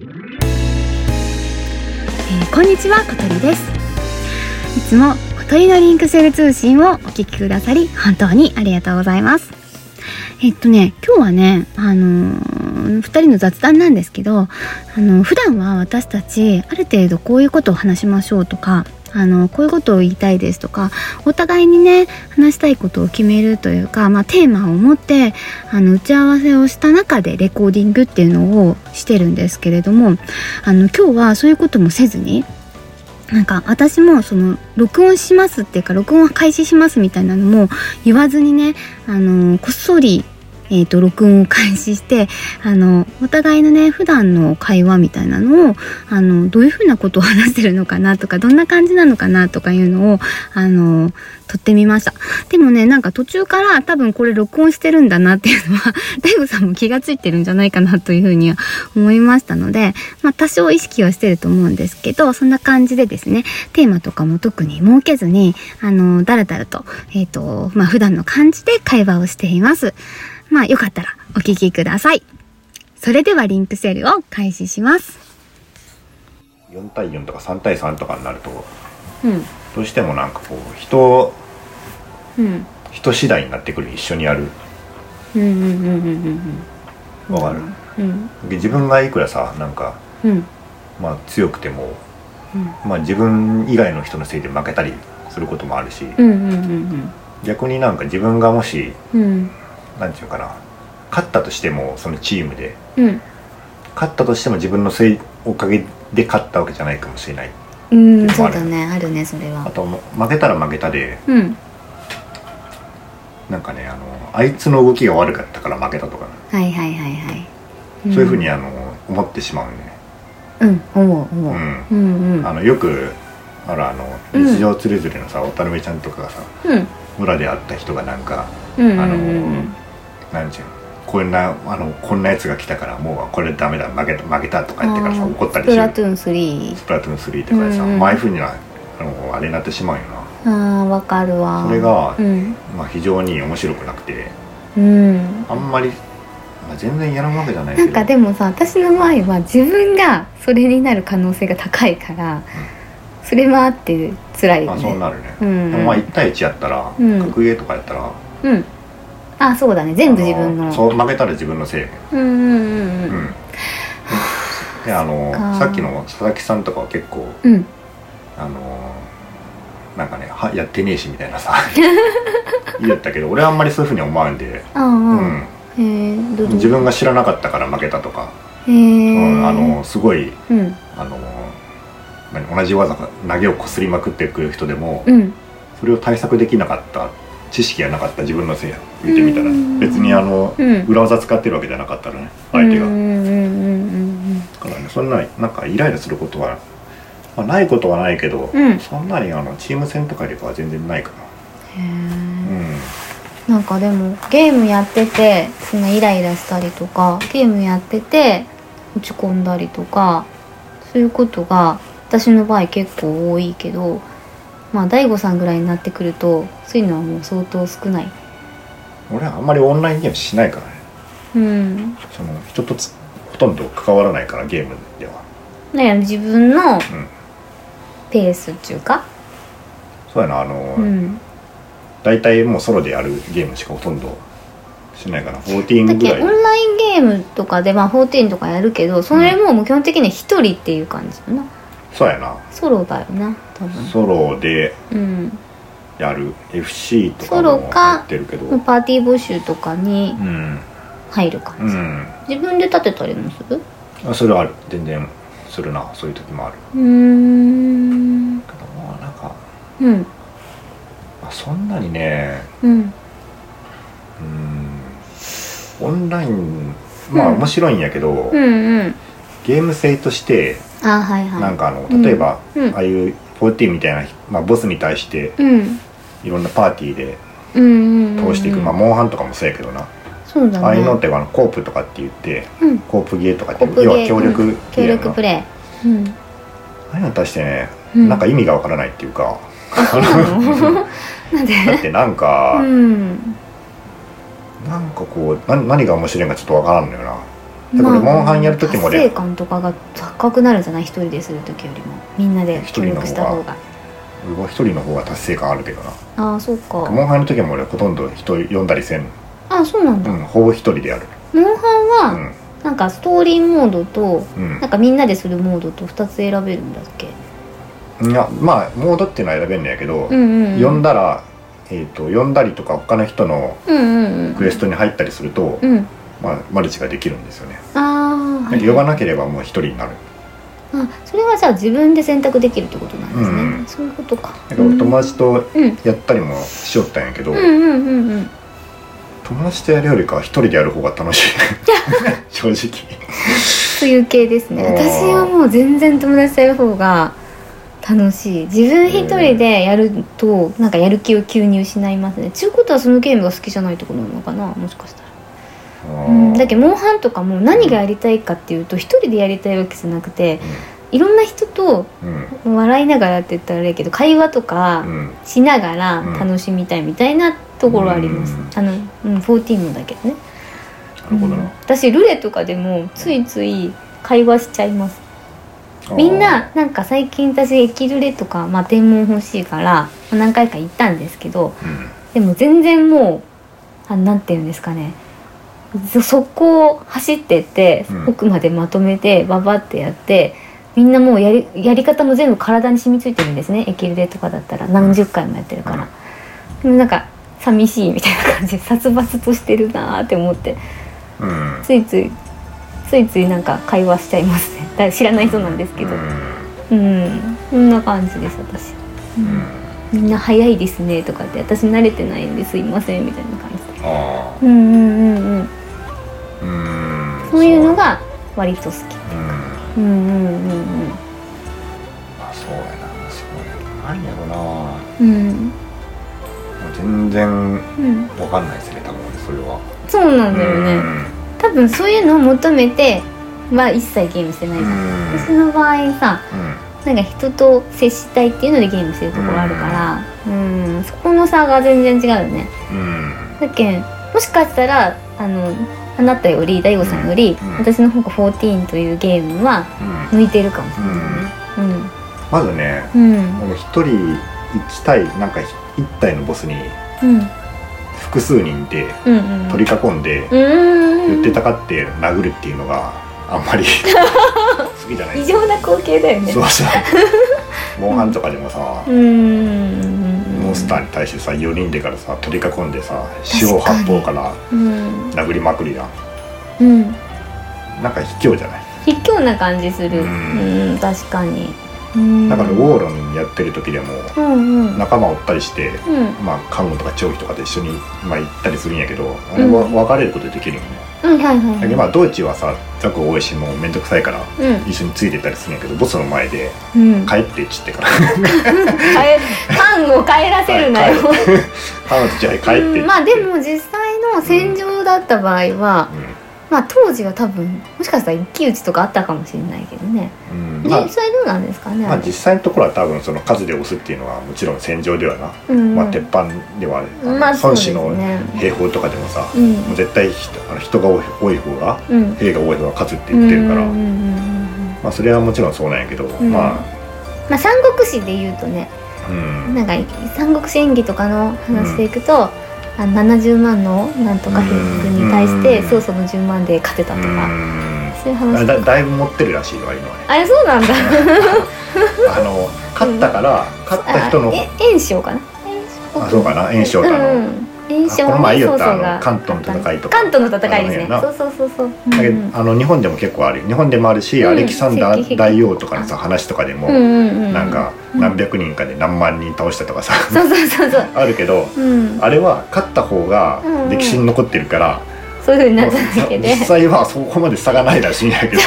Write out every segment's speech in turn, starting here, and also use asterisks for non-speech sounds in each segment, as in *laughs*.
えーこんにちは小鳥です。いつも小鳥のリンクセル通信をお聞きくださり本当にありがとうございます。えっとね今日はねあのー、2人の雑談なんですけどあの普段は私たちある程度こういうことを話しましょうとかあのこういうことを言いたいですとかお互いにね話したいことを決めるというか、まあ、テーマを持ってあの打ち合わせをした中でレコーディングっていうのをしてるんですけれどもあの今日はそういうこともせずになんか私もその録音しますっていうか録音開始しますみたいなのも言わずにねあのこっそりえー、と録音を開始してあのお互いのね普段の会話みたいなのをあのどういうふうなことを話してるのかなとかどんな感じなのかなとかいうのをあの撮ってみましたでもねなんか途中から多分これ録音してるんだなっていうのは *laughs* 大悟さんも気がついてるんじゃないかなというふうには思いましたので、まあ、多少意識はしてると思うんですけどそんな感じでですねテーマとかも特に設けずにあのだらだらと,、えーとまあ普段の感じで会話をしています。まあよかったらお聞きください。それではリンクセルを開始します。4対4とか3対3とかになるとうん。どうしてもなんかこう人うん。人次第になってくる一緒にやるうんうんうんうんうんわかる、うん。で自分がいくらさなんかうん。まあ強くても、うん。まあ、自分以外の人のせいで負けたりすることもあるし、うんうんうん逆になんか自分がもしうん。うん。なんていうかな勝ったとしてもそのチームでうん。勝ったとしても自分のせいおかげで勝ったわけじゃないかもしれないうん、そうだね、あるね、それは。あと負けたら負けたでうん。なんかねあのあいつの動きが悪かったから負けたとか、はいはいはいはい。そういうふうにあの思ってしまうね、うん、思う思う。うんうんうん。あのよくあらあのうん日常つれづれのさ渡辺ちゃんとかがさうん。村で会った人がなんかうん。あのうんなんていうの？こんなあのこんなやつが来たからもうこれダメだ負けた負けたとか言ってからさ怒ったりするスプラトゥーン3。スプラトゥーン3とかでさ、うんうんまあああいうふうになあのあれになってしまうよなああ、わかるわ。それがうん。まあ非常に面白くなくてうん。あんまり、まあ、全然やるわけじゃないけどなんかでもさ私の場合は自分がそれになる可能性が高いから、それはあって辛いよまあね。そうなるね、うんまあ1対1やったら、うん格ゲーとかやったらうん。あそうだね。全部自分の。あそう負けたら自分のせいうんうんうんううん。んであのさっきの佐々木さんとかは結構うん。あのなんかねはやってねえしみたいなさ *laughs* 言ったけど俺はあんまりそういうふうに思わんで、うん。自分が知らなかったから負けたとか、うんあのすごいうん。あの何同じ技が投げをこすりまくってくる人でも、うん。それを対策できなかった知識がなかった自分のせいや。言ってみたら。うん。別にあのうん。裏技使ってるわけじゃなかったらね。相手が。だからねそんななんかイライラすることは、まあ、ないことはないけど、うん。そんなにあのチーム戦とかよりかは全然ないかうんへな。うん。えなんかでもゲームやっててそんなイライラしたりとかゲームやってて落ち込んだりとかそういうことが私の場合結構多いけどまあ大悟さんぐらいになってくるとそういうのはもう相当少ない。俺はあんまりオンラインゲームしないからね。うん。その人とつほとんど関わらないからゲームでは。だから自分のうん。ペースっていうか？そうやなあの、うん。大体もうソロでやるゲームしかほとんどしないかな14だぐらい。けオンラインゲームとかでまあ14とかやるけどそれももう基本的には一人っていう感じだなそうやな。ソロだよな多分。ソロでうん。やる。FC とかもかやってるけど。パーティー募集とかにうん。入る感じ、うん。自分で立てたりもする？あそれはある。全然するな。そういう時もある。うーん。けどまあなんか、うん。まあ、そんなにねうん。うんオンラインまあうん。面白いんやけど、うんうん。ゲーム性としてあはいはい。なんかあの例えば、うん。ああいう14みたいな、まあ、ボスに対してうん。いろんなパーティーでうんうんうん通していく、まあモンハンとかもそうやけどな、そうだね。ああいうのってあのコープとかって言ってうん。コープゲーとかってコップゲー要は協力ゲーやな。力プレイ。うん。ああいうのに対してね、うん。なんか意味がわからないっていうか。あそうなの？*laughs* なんで？だってなんか、うん。なんかこうな何が面白いのかちょっとわからんのよなでこれモンハンやる時も達俺成感とかが高くなるんじゃない？一人でする時よりも。みんなで協力した方が。俺は一人の方が達成感あるけどな。ああそうか。モンハンの時も俺ほとんど人呼んだりせん。あそうなんだ、うんほぼ一人でやる。モンハンは、うん。なんかストーリーモードとうん。なんかみんなでするモードと2つ選べるんだっけ？いやまあモードっていうのは選べるんだけど、うんうん、うん、呼んだら、えー、と呼んだりとか他の人のうんうんうん。クエストに入ったりすると、うんまあ、マルチができるんですよね、ああ呼ばなければもう一人になる。あそれはじゃあ自分で選択できるってことなんですね、うんそういうことか。だから俺友達とうん。やったりもしよったんやけど、うんうんうんうん。友達とやるよりかは一人でやる方が楽しい。*laughs* 正直。そういう系ですね。私はもう全然友達とやる方が楽しい。自分一人でやるとなんかやる気を急に失いますね。ちゅうことはそのゲームが好きじゃないところなのかな？もしかしたらうん。だけどモンハンとかも何がやりたいかっていうと一人でやりたいわけじゃなくていろんな人とうん。笑いながらって言ったらあれやけど会話とかうん。しながら楽しみたいみたいなところあります、うん。あの、うん、14もだけどね。なるほどな、うん。私ルレとかでもついつい会話しちゃいます。みんななんか最近私駅ルレとか、まあ、天文欲しいからまあ何回か行ったんですけどうん。でも全然もうあなんていうんですかねそそこを走ってってうん。奥までまとめてババってやってみんなもうやりやり方も全部体に染みついてるんですね。駅ルレとかだったら何十回もやってるから、でもなんか寂しいみたいな感じで殺伐としてるなーって思ってうん。ついついついついなんか会話しちゃいますね。だ知らない人なんですけど。うん、こん。な感じです私、みんな早いですねとかって私慣れてないんですいませんみたいな感じで。あうんうんうんうんそういうのが割と好き。うん。うんうんうんあそうやな。そうやな。何やろな。うん。うん全然うん。わかんないですね多分俺それは。そうなんだよね。多分そういうのを求めては一切ゲームしてないじゃん。私の場合さなんか人と接したいっていうのでゲームしてるところあるからうん。そこの差が全然違うよね。だけんもしかしたらあのあなたより大悟さんより、うん。私の方が14というゲームはうん。向いてるかもしれないね。まずねうん。うん俺一人一対なんか一体のボスにうん。複数人いてうんうん取り囲んでうん言ってたかって殴るっていうのがあんまり *laughs* 好きじゃない異常な光景だよね。そうそう。*laughs* モンハンとかでもさうんモンスターに対してさ4人でからさ取り囲んでさ四方八方からうん。殴りまくりだ。うん。なんか卑怯じゃない？卑怯な感じする。ううんん確かに。うん。だからウォーロンやってる時でも仲間おったりしてうん。まあ看護とか長期とかで一緒に、まあ、行ったりするんやけどあれはうん。別れることできるよね、うんはいはいはい。まあ道中はさザク多いしもうめんどくさいからうん。一緒についてったりするんやけどボスの前でうん。帰ってっちってから。変えパンを帰らせるなよ。彼女じゃあ帰ってって、うんまあでも実際の戦場だった場合は、まあ当時は多分もしかしたら一騎打ちとかあったかもしれないけどね、うんうんまあ実際どうなんですかね、まあ実際のところは多分その数で押すっていうのはもちろん戦場ではな、うん。まあ、鉄板ではあのまあそうです孫子のね。兵法とかでもさ、うん。もう絶対人あの人が多い方がうん。兵が多い方が勝つって言ってるから、まあそれはもちろんそうなんやけど、ん。ままあ三国志で言うとねあうん。なんか三国志演義とかの話でいくと、あの70万のなんとか兵軍に対してうん曹操の10万で勝てたとうか、ん。そういうあ話だだいぶ持ってるらしいわ今はね。あれそうなんだ。*laughs* あの勝ったから勝った人のあえ袁紹かな。あそうかな。袁紹とあの、うん袁紹あこの前言ったあの関東の戦いとか。関東の戦いですね。そうそうそうそう。だけうんどあの日本でも結構ある。よ日本でもあるし、うん。アレキサンダー大王とかのさ話とかでも、なんかうん。何百人かで何万人倒したとかさ、そうそうそうそう。*laughs* あるけどうん。あれは勝った方がうん歴史に残ってるから、そういうふうになっただけで。実際はそこまで差がないらしいんやけど。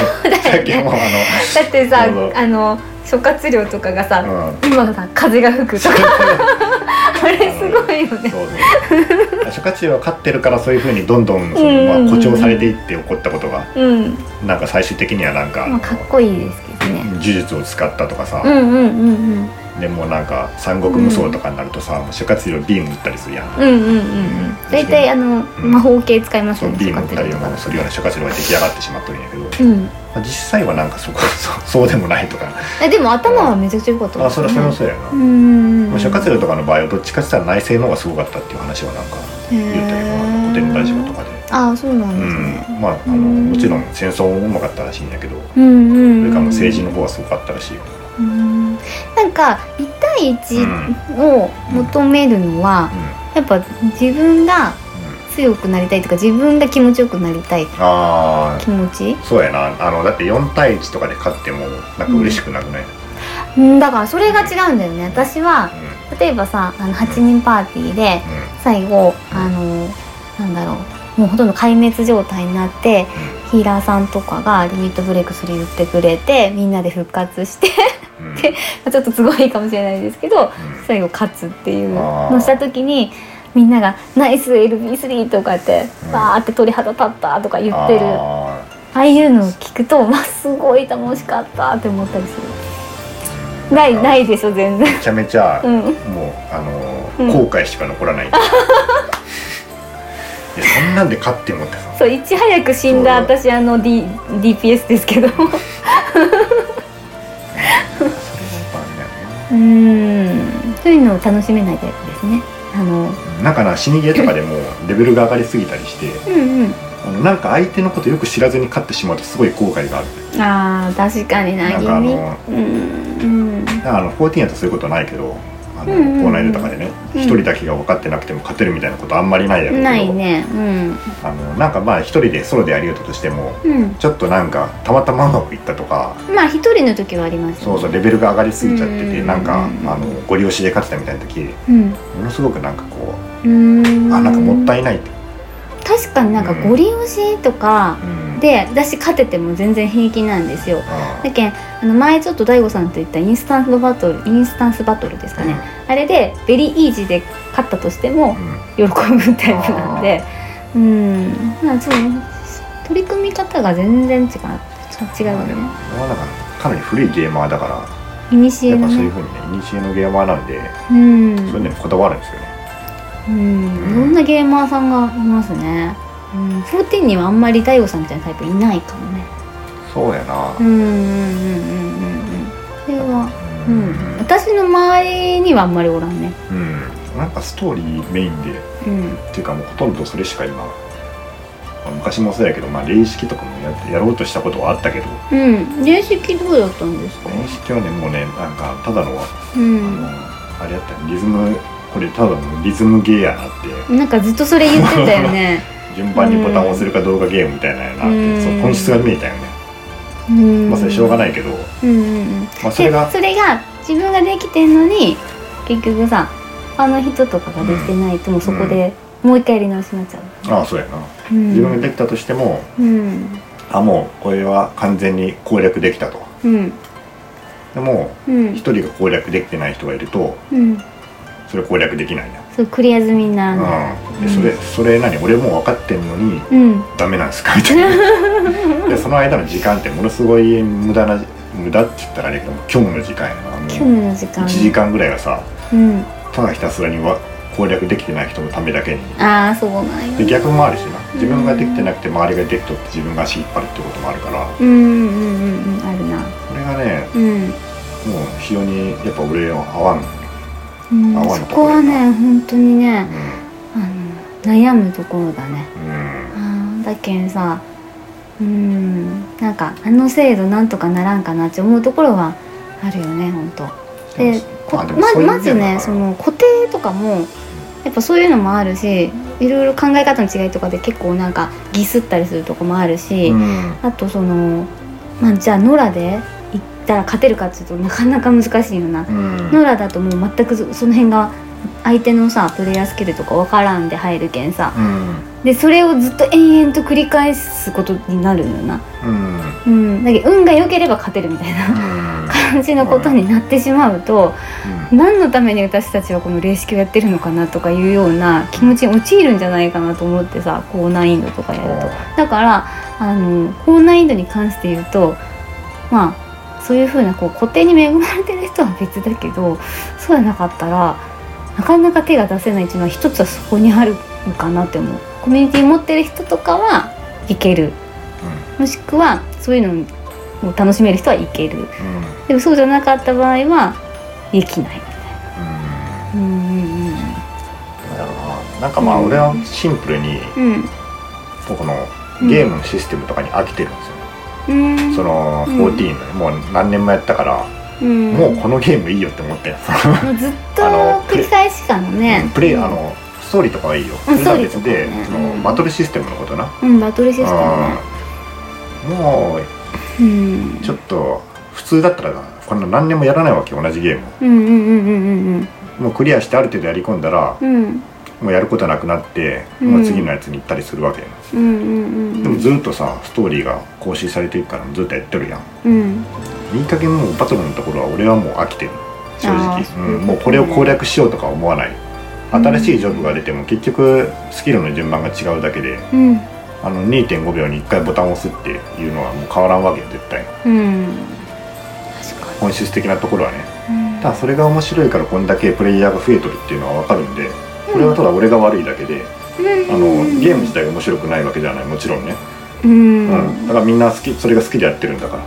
だっきもあだってさあの諸葛亮とかがさ、今さ風が吹くとかあれすごいよね。そうそう。諸葛亮は勝ってるからそういうふうにどんどんその、まあ、うん。うんうん誇張されていって起こったことがうん。なんか最終的にはなんか、まあかっこいいですけどね。呪術を使ったとかさ、うんうんうんでもうなんか三国無双とかになるとさ、もう諸葛亮ビーム打ったりするやん、うんうんうんうん。大体あの、うん。魔法系使いますそうよねビーム打ったりもするような諸葛亮が出来上がってしまっとるんやけど、うん。まあ、実際はなんかそこ *laughs* そうそうでもないとか。えでも頭はめちゃくちゃ良かったあそれはそれはそうやな、うんうんまあ、諸葛亮とかの場合はどっちかって言ったら内政の方がすごかったっていう話はなんか言ったけど古典ラジオとかで。ああそうなんうですね、ん、まああのうん。もちろん戦争もうまかったらしいんやけど。うん、うんそうん。れからもう政治の方がすごかったらしいよ、うん。なんか1対1を求めるのは、やっぱ自分が強くなりたいとか自分が気持ちよくなりたいあ気持ち？あそうやな。あのだって4対1とかで勝ってもなんか嬉しくなくない、うん。だからそれが違うんだよね。私は例えばさあの8人パーティーで最後あのなんだろう。もうほとんど壊滅状態になってヒーラーさんとかがリミットブレイクする言ってくれてみんなで復活してうん。ちょっとすごいかもしれないですけどうん。最後勝つっていうのをした時にみんなが「ナイス LB3」とかってうん。わーって鳥肌立ったとか言ってる。あああいうのを聞くとわすごい楽しかったって思ったりする。ないーないでしょ全然。めちゃめちゃ、うん。もうあのうん。後悔しか残らない、*laughs* いやそんなんで勝ってもってさ。そういち早く死んだ私あの、D、DPS ですけどう *laughs* それがやっぱね。ーん。そういうのを楽しめないタイプですね。あのなんかな死にゲーとかでもレベルが上がりすぎたりしてうんうん。あのなんか相手のことよく知らずに勝ってしまうとすごい後悔がある。あー確かにななんかあ君のうん。うん。だからあの14やとそういうことないけどあの、うんうんとかでねうん一、人だけが分かってなくても勝てるみたいなことあんまりないやろうけどないね。うん。あのなんかまあ一人でソロでやりよったとしてもうん。ちょっもなんかたまたまうまくいったとかまあ一人の時はありますそうそうレベルが上がりすぎちゃってて、うんなんかあのご利用しで勝ってたみたいな時うん。ものすごくなんかこうーうん。あなんかもったいないって、確かになんかうんゴリ押しとかうん、で私勝てても全然平気なんですよ。あ。だけんあの前ちょっと大悟さんと言ったインスタンスバトルインスタンスバトルですかね、あれでベリーイージーで勝ったとしてもうん。喜ぶタイプなんで。うん。まあそう取り組み方が全然違う。違うよね。まあでも俺はなんかかなり古いゲーマーだから。イニシエのやっぱそういうねふうにねイニシエのゲーマーなんで、うん。そういうのにこだわるんですよね。うん。いろんなゲーマーさんがいますね。うん。14にはあんまり大悟さんみたいなタイプいないかもねそうやな。うんうんうんうんうんうんそれはううん。ん私の周りにはあんまりおらんね。うん。なんかストーリーメインで。うん。っていうかもうほとんどそれしか今、まあ昔もそうやけど、まあ、霊式とかもややろうとしたことはあったけど。うん。霊式どうだったんですか？霊式はねもうねなんかただの、うあん。のあれやったよリズムこれただのリズムゲーやなって。なんかずっとそれ言ってたよね。*laughs* 順番にボタンを押せるかどうかゲームみたいなやなって、うん。そう本質が見えたよね、うんまあそれしょうがないけど、それがでそれが自分ができてんのに結局さ他の人とかができてないともうそこでもう一回やり直しになっちゃう、ああそうやな、うん、自分ができたとしてもうん。あもうこれは完全に攻略できたと。うん。でもうん。一人が攻略できてない人がいるとうんそれ攻略できないな、そうクリア済みにならない。うん、でそれそれ何？俺もう分かってんのにうん。ダメなんですか？みたいな。*laughs* でその間の時間ってものすごい無駄な無駄って言ったらあれやけど虚無の時間やな。虚無の時間。1時間ぐらいはさうん。ただひたすらにわ攻略できてない人のためだけに。ああそうなんでや逆もあるしな。自分ができてなくて周りができとって自分が足引っ張るってこともあるから。うんうんうんうん。あるな。これがねうん。もう非常にやっぱ俺は合わん、うん、そこはね本当にねうあの悩むところだね。ん、あーだけんさうんなんかあの制度なんとかならんかなって思うところはあるよね本当。でこままずねその固定とかもやっぱそういうのもあるしいろいろ考え方の違いとかで結構なんかギスったりするとこもあるし、うん。あとそのまあじゃあ野良でたら勝てるかっていうとなかなか難しいよな、うん。野良だともう全くそその辺が相手のさプレイヤースキルとか分からんで入るけんさ。うん。でそれをずっと延々と繰り返すことになるのよな、うん。うん、だけど運が良ければ勝てるみたいなうん。感じのことになってしまうと何のために私たちはこの霊式をやってるのかなとかいうような気持ちに陥るんじゃないかなと思ってさ高難易度とかやると。だからあの高難易度に関して言うとまあそういうふうなこう固定に恵まれてる人人は別だけどそうじゃなかったらなかなか手が出せないっていうのは一つはそこにあるのかなって思う。コミュニティ持ってる人とかはいける。もしくはそういうのを楽しめる人はいける。うん。うんでもそうじゃなかった場合はできない。みたいなうんうん。だからなんかまあ俺はシンプルにうん。このゲームのシステムとかに飽きてるんですよね、うんうんそのうん。14のねもう何年もやったから、うん。もうこのゲームいいよって思ってるもうずっと *laughs* あの繰り返しかもね。プレイあのストーリーとかはいいよ、うんそれとは別で、ね。そのうん。バトルシステムのことな、うんバトルシステムもううんちょっと普通だったらこんな何年もやらないわけ同じゲーム。うん。うん。うん。うん。もうクリアしてある程度やり込んだらうんうん。もうやることなくなって、うん。もう次のやつに行ったりするわけようんうんうんでもずっとさストーリーが更新されていくからずっとやってるやん。うん。いい加減もうバトルのところは俺はもう飽きてる。正あ直うん、もうこれを攻略しようとか思わない。うん。新しいジョブが出ても結局スキルの順番が違うだけでうん。あの2.5秒に1回ボタンを押すっていうのはもう変わらんわけよ絶対。うん。本質的なところはね。にただそれが面白いからこんだけプレイヤーが増えとるっていうのは分かるんでこれはただ俺が悪いだけであのゲーム自体が面白くないわけじゃないもちろんね、ううん。んだからみんな好きそれが好きでやってるんだから。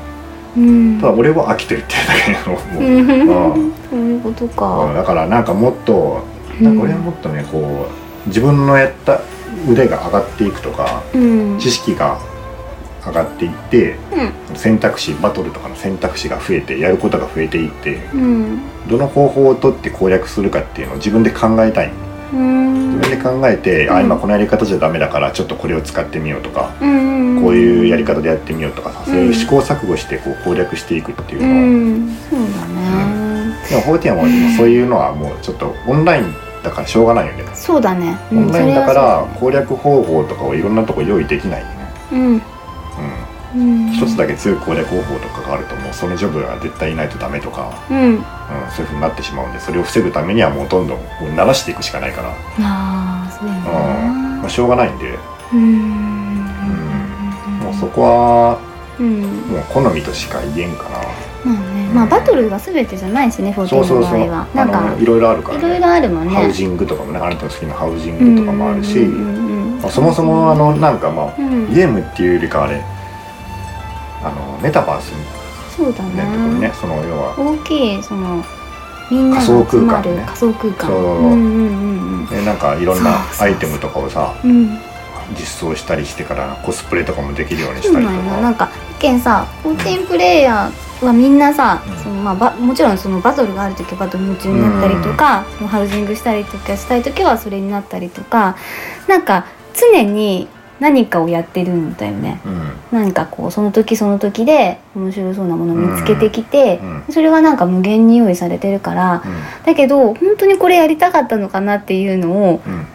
うん。ただ俺は飽きてるっていうだけのもう、うん。そういうことうん。かだからなんかもっとなんか俺はもっとねこう自分のやった腕が上がっていくとかうん。知識が上がっていってうん。選択肢バトルとかの選択肢が増えてやることが増えていってうん。どの方法を取って攻略するかっていうのを自分で考えたい。うん自分で考えて、うん。あ今このやり方じゃダメだからちょっとこれを使ってみようとか、うん。こういうやり方でやってみようとかさ、そういううん試行錯誤してこう攻略していくっていううのは、ん。そうだねでも14はもうそういうのはもうちょっとオンラインだからしょうがないよね、そうだね。オンラインだから攻略方法とかをいろんなとこ用意できないよね、そううん。ううんん、一つだけ強い攻略方法とかがあるともう。そのジョブが絶対いないとダメとか、うん。うん、そういうふうになってしまうんでそれを防ぐためにはもうどんどんこう慣らしていくしかないから、ああそうやうん。まなあ、しょうがないんで、うん。もうそこはうん。もう好みとしか言えんかな。まあね。まあバトルが全てじゃないしねフォーティそうそう。そうーの場合は。なんかいろいろあるから、いろいろあるもんね。ハウジングとかもねあなたの好きなハウジングとかもあるし、そもそもあのなんかまあうん。ゲームっていうよりかはねあのメタバースそうだね。ねその要は。大きいそのみんなが集まる空間ね。仮想空間。そう。うんうんうんねなんかいろんなアイテムとかをさうん。うん実装したりしてからコスプレとかもできるようにしたりとか。なんやなんか一見さ14プレイヤーはみんなさ、うん。そのまあ、ばもちろんそのバトルがある時はバトル夢中になったりとか、そのハウジングしたりとかしたい時はそれになったりとかなんか常に何かをやってるんだよね。うん。なんかこうその時その時で面白そうなものを見つけてきて、うんそれはなんか無限に用意されてるからだけど本当にこれやりたかったのかなっていうのをうん。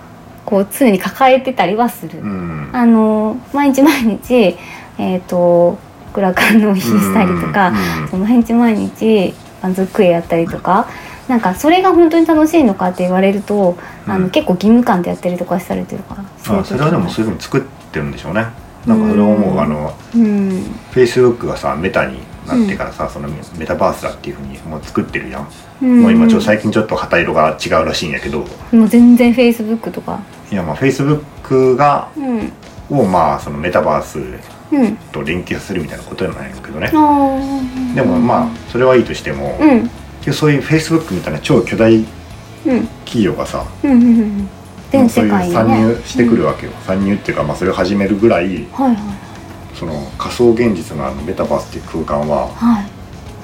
こう常に抱えてたりはする。うん。あの毎日毎日えっ、とクラカンの日したりとか、うんその毎日毎日バンズクエやったりとかなん。かそれが本当に楽しいのかって言われると、あうんの結構義務感でやったりとかされてるからあそれはでもそういうふうに作ってるんでしょうね。なんかそれを思う、うんあのうん。フェイスブックがさメタになってからさ、そのメタバースだっていうふうにもう作ってるやん、うん。もう今ちょっと最近ちょっと旗色が違うらしいんやけど。もう全然フェイスブックとか。いやまあフェイスブックがうん。をまあそのメタバースうん。と連携するみたいなことじゃないんだけどね。あー。でもまあそれはいいとしても、うん。そういうフェイスブックみたいな超巨大うん。企業がさ、うんうんうん全そういう世界にね参入してくるわけよ、参入っていうか、まあ、それを始めるぐらいはいはい。その仮想現実のあのメタバースっていう空間ははい。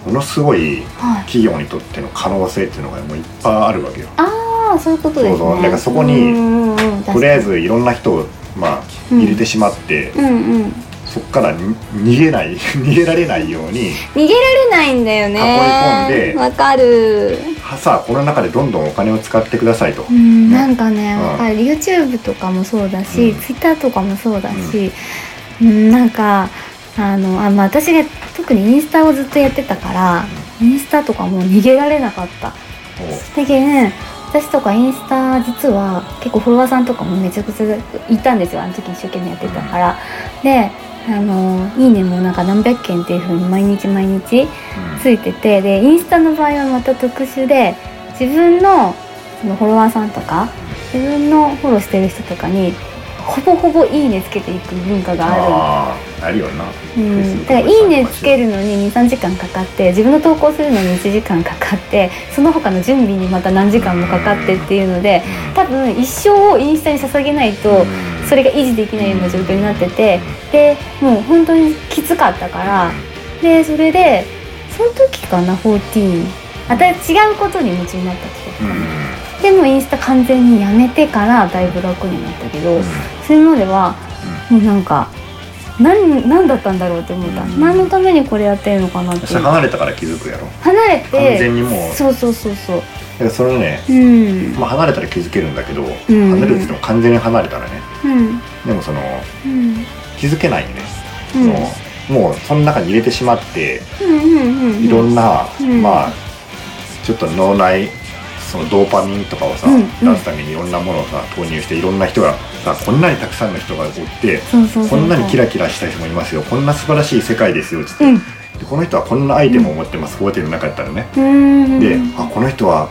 ものすごいはい。企業にとっての可能性っていうのがもういっぱいあるわけよ。ああそういうことですね。そうそう。だからそこにうんうんうんとりあえずいろんな人をまあうん。入れてしまって、うんうん。そこからに逃げない *laughs* 逃げられないように逃げられないんだよね。囲い込んでわかる。はさあこの中でどんどんお金を使ってくださいと、うん、ね。なんかね、うん。わかる YouTube とかもそうだし、うん。Twitter とかもそうだし、うん、なんかあのあ、まあ、私が特にインスタをずっとやってたから、インスタとかもう逃げられなかった。こだけどね私とかインスタ実は結構フォロワーさんとかもめちゃくちゃいたんですよ。あの時一生懸命やってたから、であのいいねもなんか何百件っていう風に毎日毎日ついてて。でインスタの場合はまた特殊で自分のそのフォロワーさんとか自分のフォローしてる人とかにほぼほぼ「いいね」つけていく文化があるあるよな、うん、だから「いいね」つけるのに23時間かかって自分の投稿するのに1時間かかってその他の準備にまた何時間もかかってっていうので多分一生をインスタに捧げないとそれが維持できないような状況になっててでもう本当にきつかったからでそれでその時かな14あた違うことに夢中になったってことかな。でもインスタ完全にやめてからだいぶ楽になったけど、それまではもうなんか何何だったんだろうって思った、うん。何のためにこれやってるのかなって離れたから気づくやろ。離れて完全にもう。そうそうそうそう。だからそれね、うん。まあ、離れたら気づけるんだけど、ん。離れるって言っても完全に離れたらね。うん。でもそのうん。気づけないよね、うん。そのもうその中に入れてしまってうんうんうん。いろんな、うん。まあちょっと脳内そのドーパミンとかをさ、うんうん。出すためにいろんなものをさ投入していろんな人がさこんなにたくさんの人がおってこんなにキラキラした人もいますよこんな素晴らしい世界ですよつって、うん。でこの人はこんなアイテムを持ってます、ホテルの中やったらね、うん。であこの人は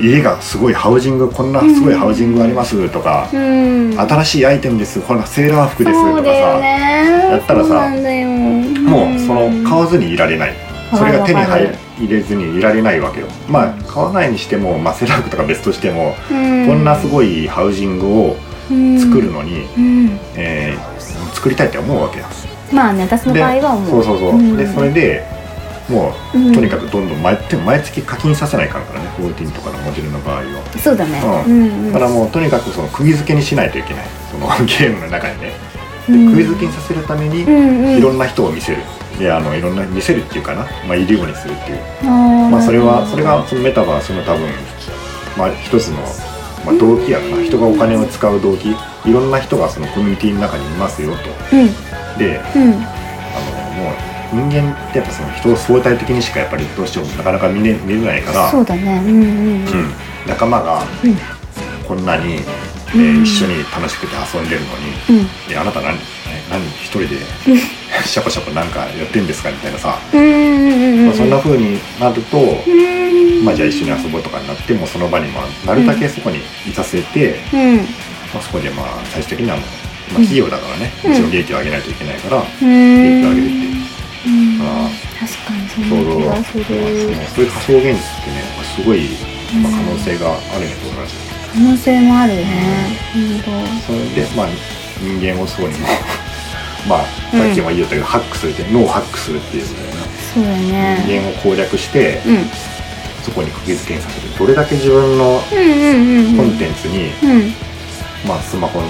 家がすごいハウジングこんなすごいハウジングありますとか、うん。新しいアイテムですこんなセーラー服ですとかさ、ね。やったらさもうその買わずにいられない、それが手にわかる入れずにいられないわけよ。まあ買わないにしても、まあ、セーラー服とか別としても、ここんなすごいハウジングを作るのに、うん。えー作りたいって思うわけよ。まあね私ので場合は思そううそうそう、ん。でそれでもう、うん。とにかくどんどん毎毎月課金させないかんからね14とかのモデルの場合は。そうだね。ううんだからもうとにかくその釘付けにしないといけない。そのゲームの中にね。でうん。釘付けにさせるために、うんうん。いろんな人を見せるであのいろんな見せるっていうかな、まあ、いるようにするっていう。まあそれはそれがそのメタバースの多分まあ一つの、まあ、動機やな。人がお金を使う動機。いろんな人がそのコミュニティの中にいますよと。うん。でうん。あのもう人間ってやっぱその人を相対的にしかやっぱりどうしてもなかなか見,、ね、見れないから。そうだね。うんうんうん、仲間がうん。こんなに、えうん。ー一緒に楽しくて遊んでるのに、うん。えあなた何？え何一人で *laughs* シャコシャコなんかやってんですかみたいなさ、うんうんうんまあ、そんな風になると、うん。まあ、じゃあ一緒に遊ぼうとかになってもその場に、まあ、なるだけそこにいさせて、うん。まあ、そこでまあ最終的にはもう、まあ、企業だからね、うん。もちろん利益を上げないといけないから、うん。利益を上げるっていう。うん。あ確かにそする。そういう仮想現実ってねすごい、まあ、可能性があるねと思いますよ可能性もあるね。本それでまあ人間をそうにもまあさっきも言ったけど、ハックするって脳をハックするっていうことだよな、当そうだね。人間を攻略して、うん。そこに釘付けにさせるどれだけ自分のコンテンツに、うん。まあスマホの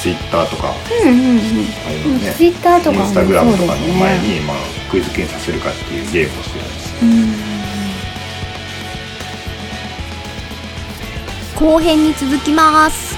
ツイッターとかうんうんうん。ああいうのね、ツイッターとかインスタグラムとかの前ね。に、まあ、クイズ検査するかっていうゲームをしてるうん。後編に続きます